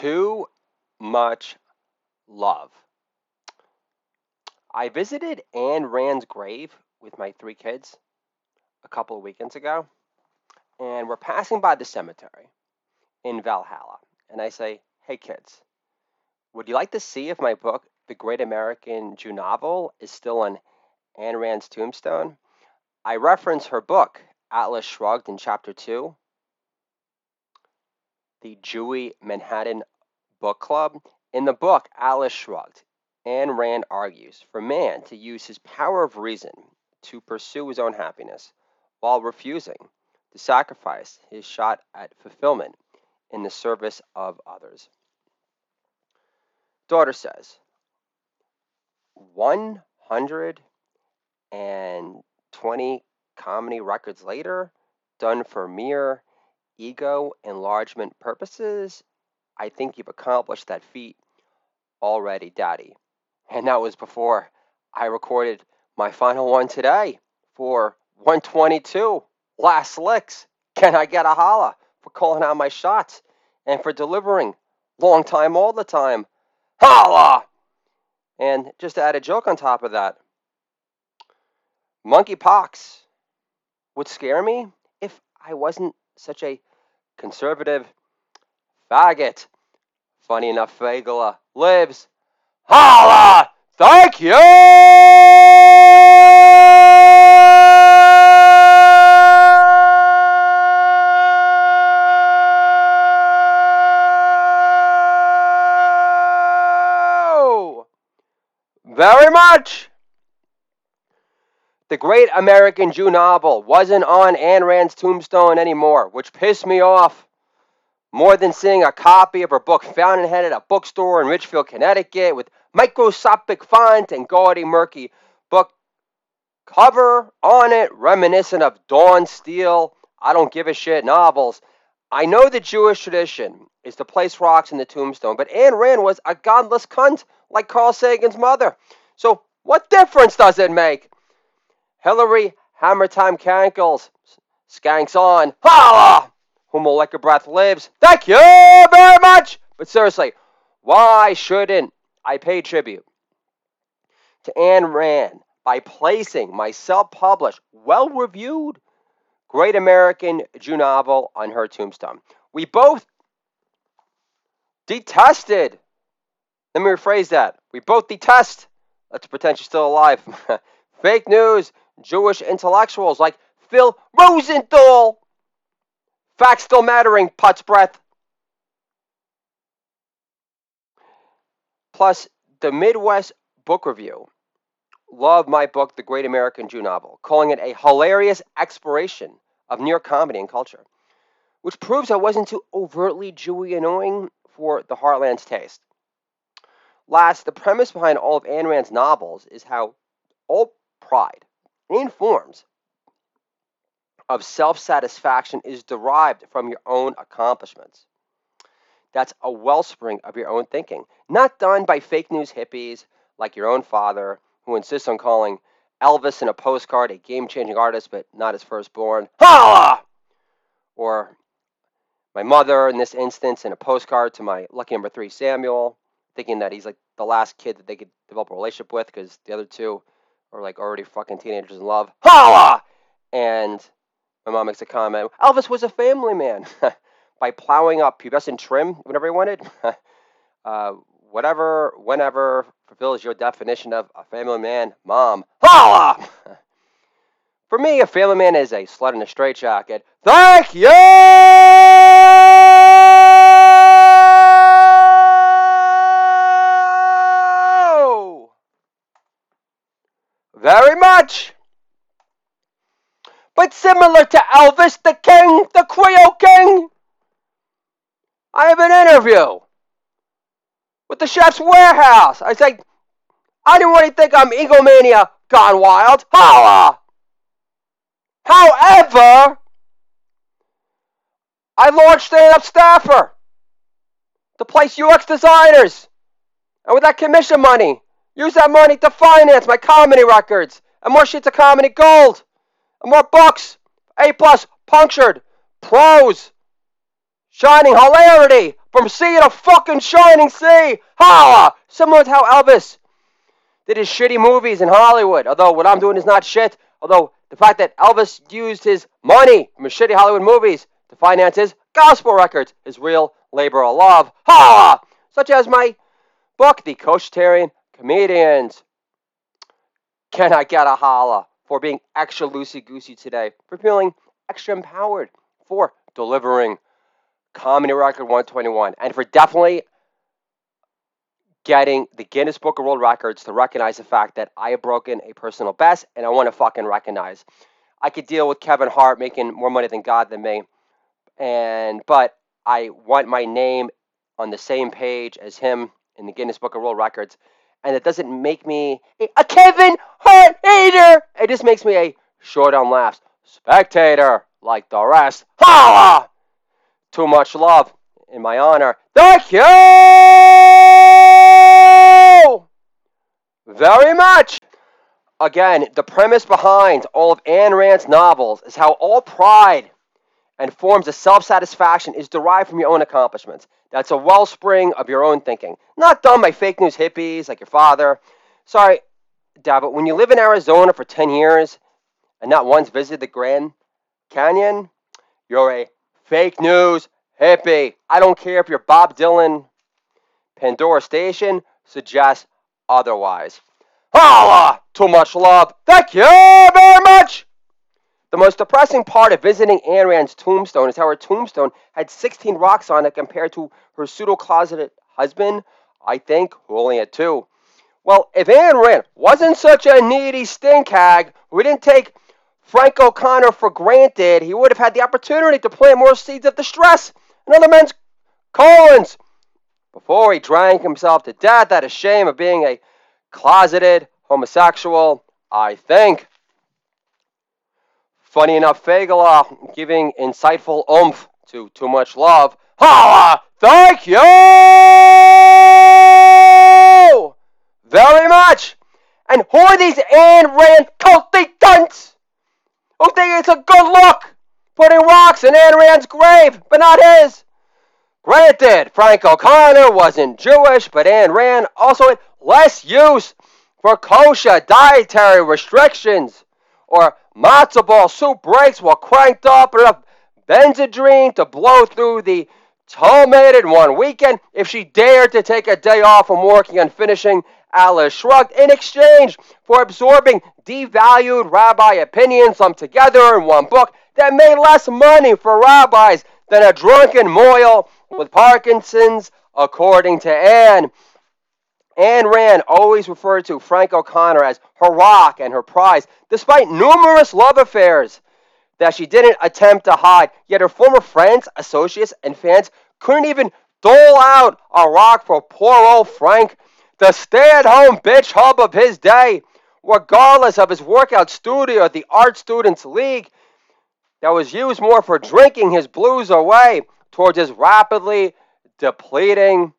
Too much love. I visited Anne Rand's grave with my three kids a couple of weekends ago, and we're passing by the cemetery in Valhalla. And I say, Hey kids, would you like to see if my book, The Great American Jew Novel, is still on Anne Rand's tombstone? I reference her book, Atlas Shrugged, in chapter 2, the Jewy Manhattan Book Club. In the book, Atlas Shrugged, Anne Rand argues for man to use his power of reason to pursue his own happiness while refusing to sacrifice his shot at fulfillment in the service of others. Daughter says, 120 comedy records later, done for mere ego enlargement purposes, I think you've accomplished that feat already, Daddy. And that was before I recorded my final one today for 122 last licks. Can I get a holla for calling out my shots and for delivering long time all the time? Holla! And just to add a joke on top of that, monkeypox would scare me if I wasn't such a conservative faggot. Funny enough, Fagala lives. Holla! Thank you! Very much. The great American Jew novel wasn't on Ayn Rand's tombstone anymore, which pissed me off more than seeing a copy of her book fountainhead at a bookstore in Ridgefield, Connecticut, with microscopic font and gaudy, murky book cover on it, reminiscent of Danielle Steel, I don't give a shit novels. I know the Jewish tradition is to place rocks in the tombstone, but Ayn Rand was a godless cunt like Carl Sagan's mother. So what difference does it make? Hillary Hammer Time Cankles skanks on. Holla! Whom Molecular Breath lives. Thank you very much! But seriously, why shouldn't I pay tribute to Ayn Rand by placing my self published, well reviewed Great American Jew novel on her tombstone? We both detested. Let me rephrase that. We both detest, let's pretend she's still alive, fake news, Jewish intellectuals like Phil Rosenthal. Facts still mattering, putz breath. Plus, the Midwest Book Review love my book, The Great American Jew Novel, calling it a hilarious exploration of New York comedy and culture, which proves I wasn't too overtly Jewy annoying for the Heartland's taste. Last, the premise behind all of Ayn Rand's novels is how all pride and forms of self satisfaction is derived from your own accomplishments. That's a wellspring of your own thinking, not done by fake news hippies like your own father, who insists on calling Elvis in a postcard a game changing artist, but not his firstborn. Holla! Or my mother, in this instance, in a postcard to my lucky number three, Samuel, thinking that he's like the last kid that they could develop a relationship with because the other two are like already fucking teenagers in love. Holla! And my mom makes a comment Elvis was a family man. By plowing up pubescent trim whenever he wanted. uh, whatever, whenever fulfills your definition of a family man, mom. Holla! For me, a family man is a slut in a straitjacket. Thank you! Very much. But similar to Elvis, the king, the Creole king, I have an interview with the chef's warehouse. I say, I didn't really think I'm egomania gone wild. Holla! However, I launched Stand Up Staffer to place UX designers. And with that commission money, use that money to finance my comedy records and more sheets of comedy gold and more books. A plus punctured prose, shining hilarity, from sea to fucking shining sea. Holla! Similar to how Elvis did his shitty movies in Hollywood. Although what I'm doing is not shit. Although the fact that Elvis used his money from his shitty Hollywood movies to finance his gospel records is real labor of love. Holla! Such as my book, The Coachitarian Comedians. Can I get a holla for being extra loosey goosey today? For feeling extra empowered? For delivering Comedy Record 121, and for definitely getting the Guinness Book of World Records to recognize the fact that I have broken a personal best, and I want to fucking recognize. I could deal with Kevin Hart making more money than God than me, and but I want my name on the same page as him in the Guinness Book of World Records, and it doesn't make me a, a Kevin. It just makes me a short on laughs spectator like the rest. Ha! too much love in my honor. Thank you very much. Again, the premise behind all of Ayn Rand's novels is how all pride and forms of self satisfaction is derived from your own accomplishments. That's a wellspring of your own thinking, not done by fake news hippies like your father. Sorry, But when you live in Arizona for 10 years and not once visited the Grand Canyon, you're a Fake news, hippie. I don't care if you're Bob Dylan. Pandora Station suggests otherwise. Holla! Too much love. Thank you very much. The most depressing part of visiting Ayn Rand's tombstone is how her tombstone had 16 rocks on it compared to her pseudo closeted husband, I think, who only had two. Well, if Ayn Rand wasn't such a needy stink hag who didn't take Frank O'Connor for granted, he would have had the opportunity to plant more seeds of distress in other men's colons before he drank himself to death out of shame of being a closeted homosexual, I think. Funny enough, Fagala giving insightful oomph to too much love. Holla! Thank you very much! And who are these Ayn Rand culty cunts? who think it's a good look putting rocks in Ayn Rand's grave, but not his. Granted, Frank O'Connor wasn't Jewish, but Ayn Rand also had less use for kosher dietary restrictions or matzo ball soup breaks while cranked up enough benzedrine to blow through the Talmud in one weekend if she dared to take a day off from working on finishing Atlas Shrugged in exchange for absorbing devalued rabbi opinions lumped together in one book that made less money for rabbis than a drunken mohel with Parkinson's, according to Anne. Ayn Rand always referred to Frank O'Connor as her rock and her prize, despite numerous love affairs that she didn't attempt to hide. Yet her former friends, associates, and fans couldn't even dole out a rock for poor old Frank the stay at home bitch hub of his day, regardless of his workout studio at the Art Students League, that was used more for drinking his blues away towards his rapidly depleting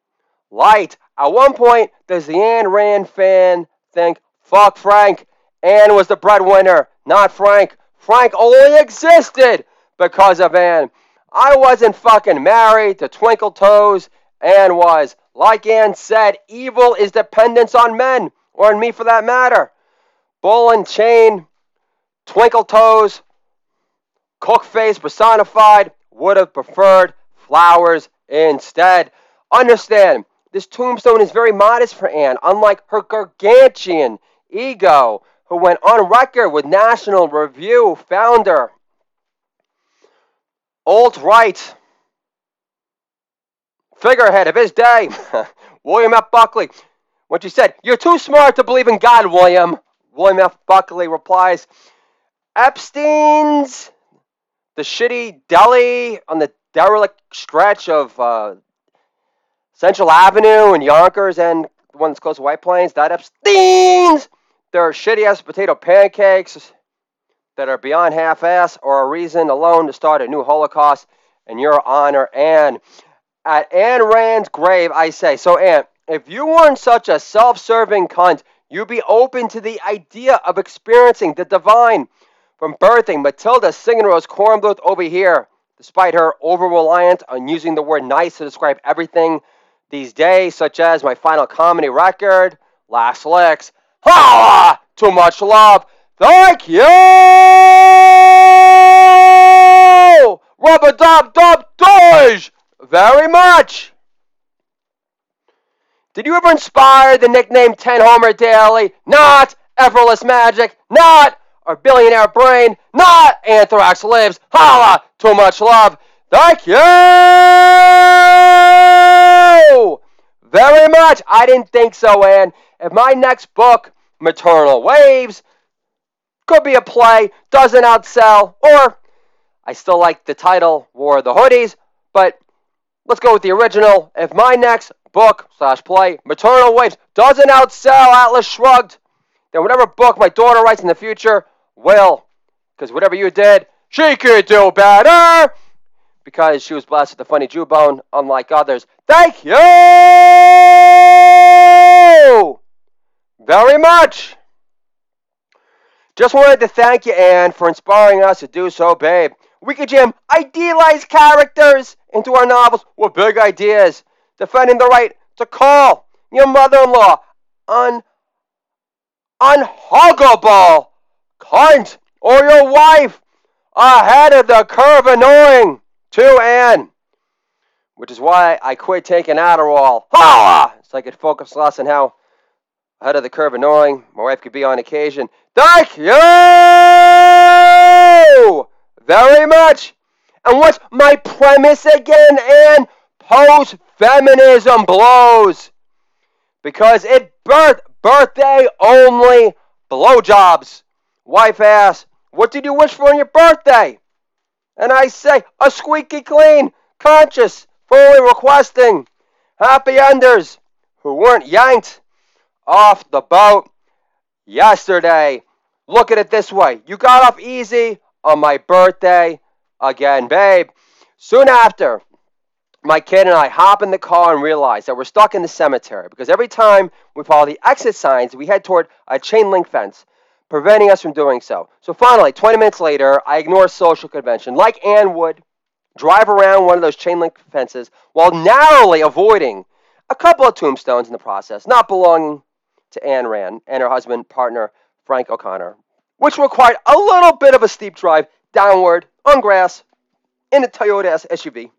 light. At one point, does the Ayn Rand fan think, fuck Frank? Anne was the breadwinner, not Frank. Frank only existed because of Anne. I wasn't fucking married to Twinkle Toes. Anne was. Like Anne said, evil is dependence on men, or on me for that matter. Ball and chain, twinkle toes, cook face personified, would have preferred flowers instead. Understand, this tombstone is very modest for Anne, unlike her gargantuan ego, who went on record with National Review founder. Alt right figurehead of his day, William F. Buckley, when she said, You're too smart to believe in God, William. William F. Buckley replies, Epstein's, the shitty deli on the derelict stretch of uh, Central Avenue and Yonkers and the one that's close to White Plains, that Epstein's, their shitty ass potato pancakes that are beyond half ass or a reason alone to start a new Holocaust in your honor. And at Anne Rand's grave, I say, so Anne, if you weren't such a self-serving cunt, you'd be open to the idea of experiencing the divine from birthing Matilda singing Rose Kornbluth over here despite her over reliance on using the word nice to describe everything these days, such as my final comedy record, Last Licks. Ha! Too much love. Thank you! Rubber dub dub doge! Very much! Did you ever inspire the nickname 10 Homer Daily? Not Effortless Magic, not our billionaire brain, not Anthrax Lives. Holla! Too much love. Thank you! Very much. I didn't think so, Ann. If my next book, Maternal Waves, could be a play, doesn't outsell, or I still like the title, War of the Hoodies, but let's go with the original. If my next book slash play, Maternal Waves, doesn't outsell Atlas Shrugged, then whatever book my daughter writes in the future will. Because whatever you did, she could do better. Because she was blessed with a funny Jewbone, unlike others. Thank you very much. Just wanted to thank you, Anne, for inspiring us to do so, babe. We could jam idealized characters into our novels with big ideas defending the right to call your mother-in-law un unhuggable cunt or your wife ahead of the curve annoying to Anne. Which is why I quit taking Adderall. Ha! So I could focus less on how ahead of the curve annoying my wife could be on occasion. Thank you very much. And what's my premise again, And Post feminism blows. Because it birth birthday only blowjobs. Wife asks, What did you wish for on your birthday? And I say, A squeaky clean, conscious, fully requesting happy enders who weren't yanked off the boat yesterday. Look at it this way you got off easy on my birthday again, babe. Soon after, my kid and I hop in the car and realize that we're stuck in the cemetery because every time we follow the exit signs, we head toward a chain link fence, preventing us from doing so. So finally, 20 minutes later, I ignore social convention like Ann would, drive around one of those chain link fences while narrowly avoiding a couple of tombstones in the process, not belonging to Anne Rand and her husband, partner Frank O'Connor, which required a little bit of a steep drive downward on grass in a Toyota SUV.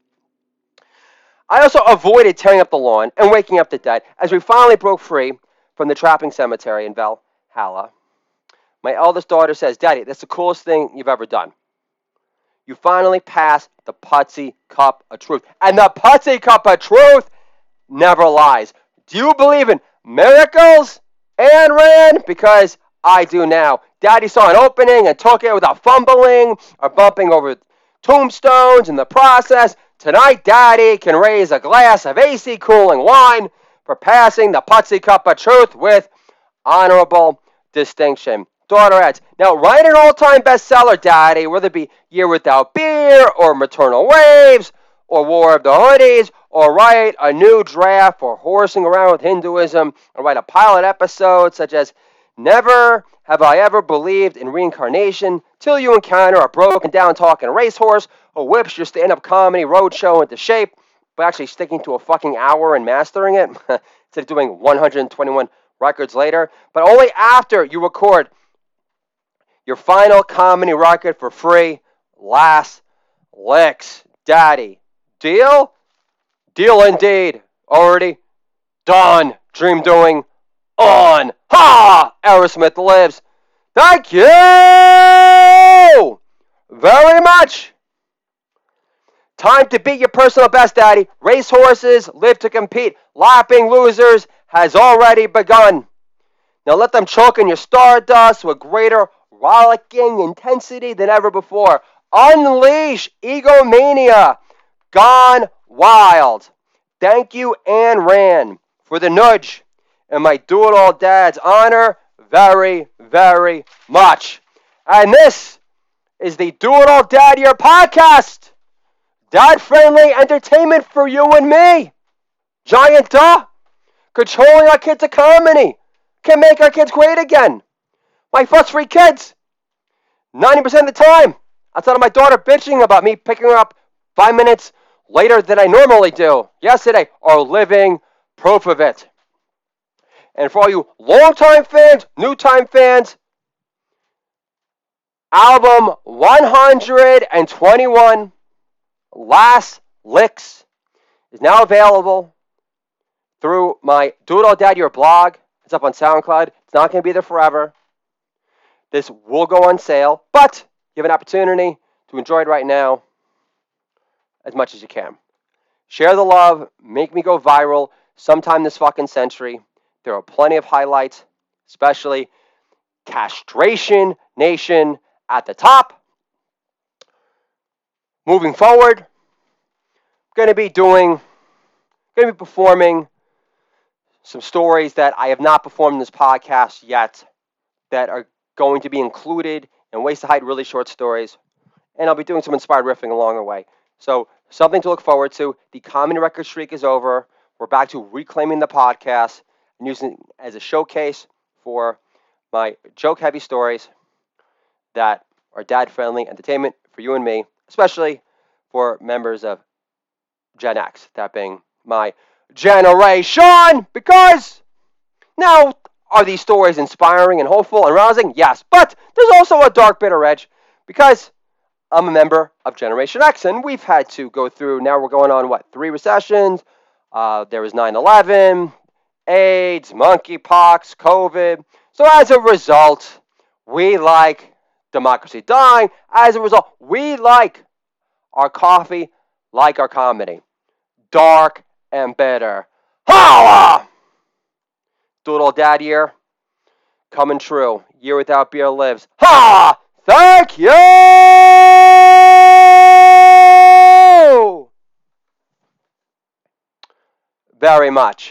I also avoided tearing up the lawn and waking up the dead as we finally broke free from the trapping cemetery in Valhalla. My eldest daughter says, Daddy, that's the coolest thing you've ever done. You finally passed the Putsy Cup of Truth. And the Putsy Cup of Truth never lies. Do you believe in miracles, Anne Rand? Because I do now. Daddy saw an opening and took it without fumbling or bumping over tombstones in the process. Tonight, Daddy can raise a glass of AC cooling wine for passing the Putsy Cup of Truth with honorable distinction. Daughter adds, now write an all-time bestseller, Daddy, whether it be Year Without Beer or Maternal Waves or War of the Hoodies or write a new draft for horsing around with Hinduism or write a pilot episode such as Never have I ever believed in reincarnation till you encounter a broken down talking racehorse or whips your stand up comedy roadshow into shape by actually sticking to a fucking hour and mastering it instead of doing 121 records later. But only after you record your final comedy record for free. Last licks, daddy. Deal? Deal indeed. Already done. Dream doing on. Ha! Aerosmith lives. Thank you very much. Time to beat your personal best, Daddy. Racehorses live to compete. Lapping losers has already begun. Now let them choke in your stardust with greater rollicking intensity than ever before. Unleash egomania. Gone wild. Thank you, Anne Rand, for the nudge and my do it all dad's honor very, very much. And this is the Do It All Dad Your podcast. Dad friendly entertainment for you and me. Giant duh. Controlling our kids' economy can make our kids great again. My fuss free kids. 90% of the time, outside of my daughter bitching about me picking her up five minutes later than I normally do yesterday are living proof of it. And for all you long-time fans, new-time fans, album 121, Last Licks, is now available through my Do It All Dad Your blog. It's up on SoundCloud. It's not going to be there forever. This will go on sale, but you have an opportunity to enjoy it right now as much as you can. Share the love, make me go viral sometime this fucking century. There are plenty of highlights, especially Castration Nation at the top. Moving forward, I'm going to be doing, going to be performing some stories that I have not performed in this podcast yet that are going to be included in Ways to Hide really short stories. And I'll be doing some inspired riffing along the way. So, something to look forward to. The comedy record streak is over. We're back to reclaiming the podcast and using it as a showcase for my joke heavy stories that are dad friendly entertainment for you and me, especially for members of Gen X, that being my generation. Because now, are these stories inspiring and hopeful and rousing? Yes, but there's also a dark, bitter edge because I'm a member of Generation X, and we've had to go through. Now we're going on what three recessions. Uh, there was 9/11, AIDS, monkeypox, COVID. So as a result, we like democracy dying. As a result, we like our coffee like our comedy, dark and bitter. Holla! Doodle Dad year coming true. Year without beer lives. Ha! Thank you! Very much.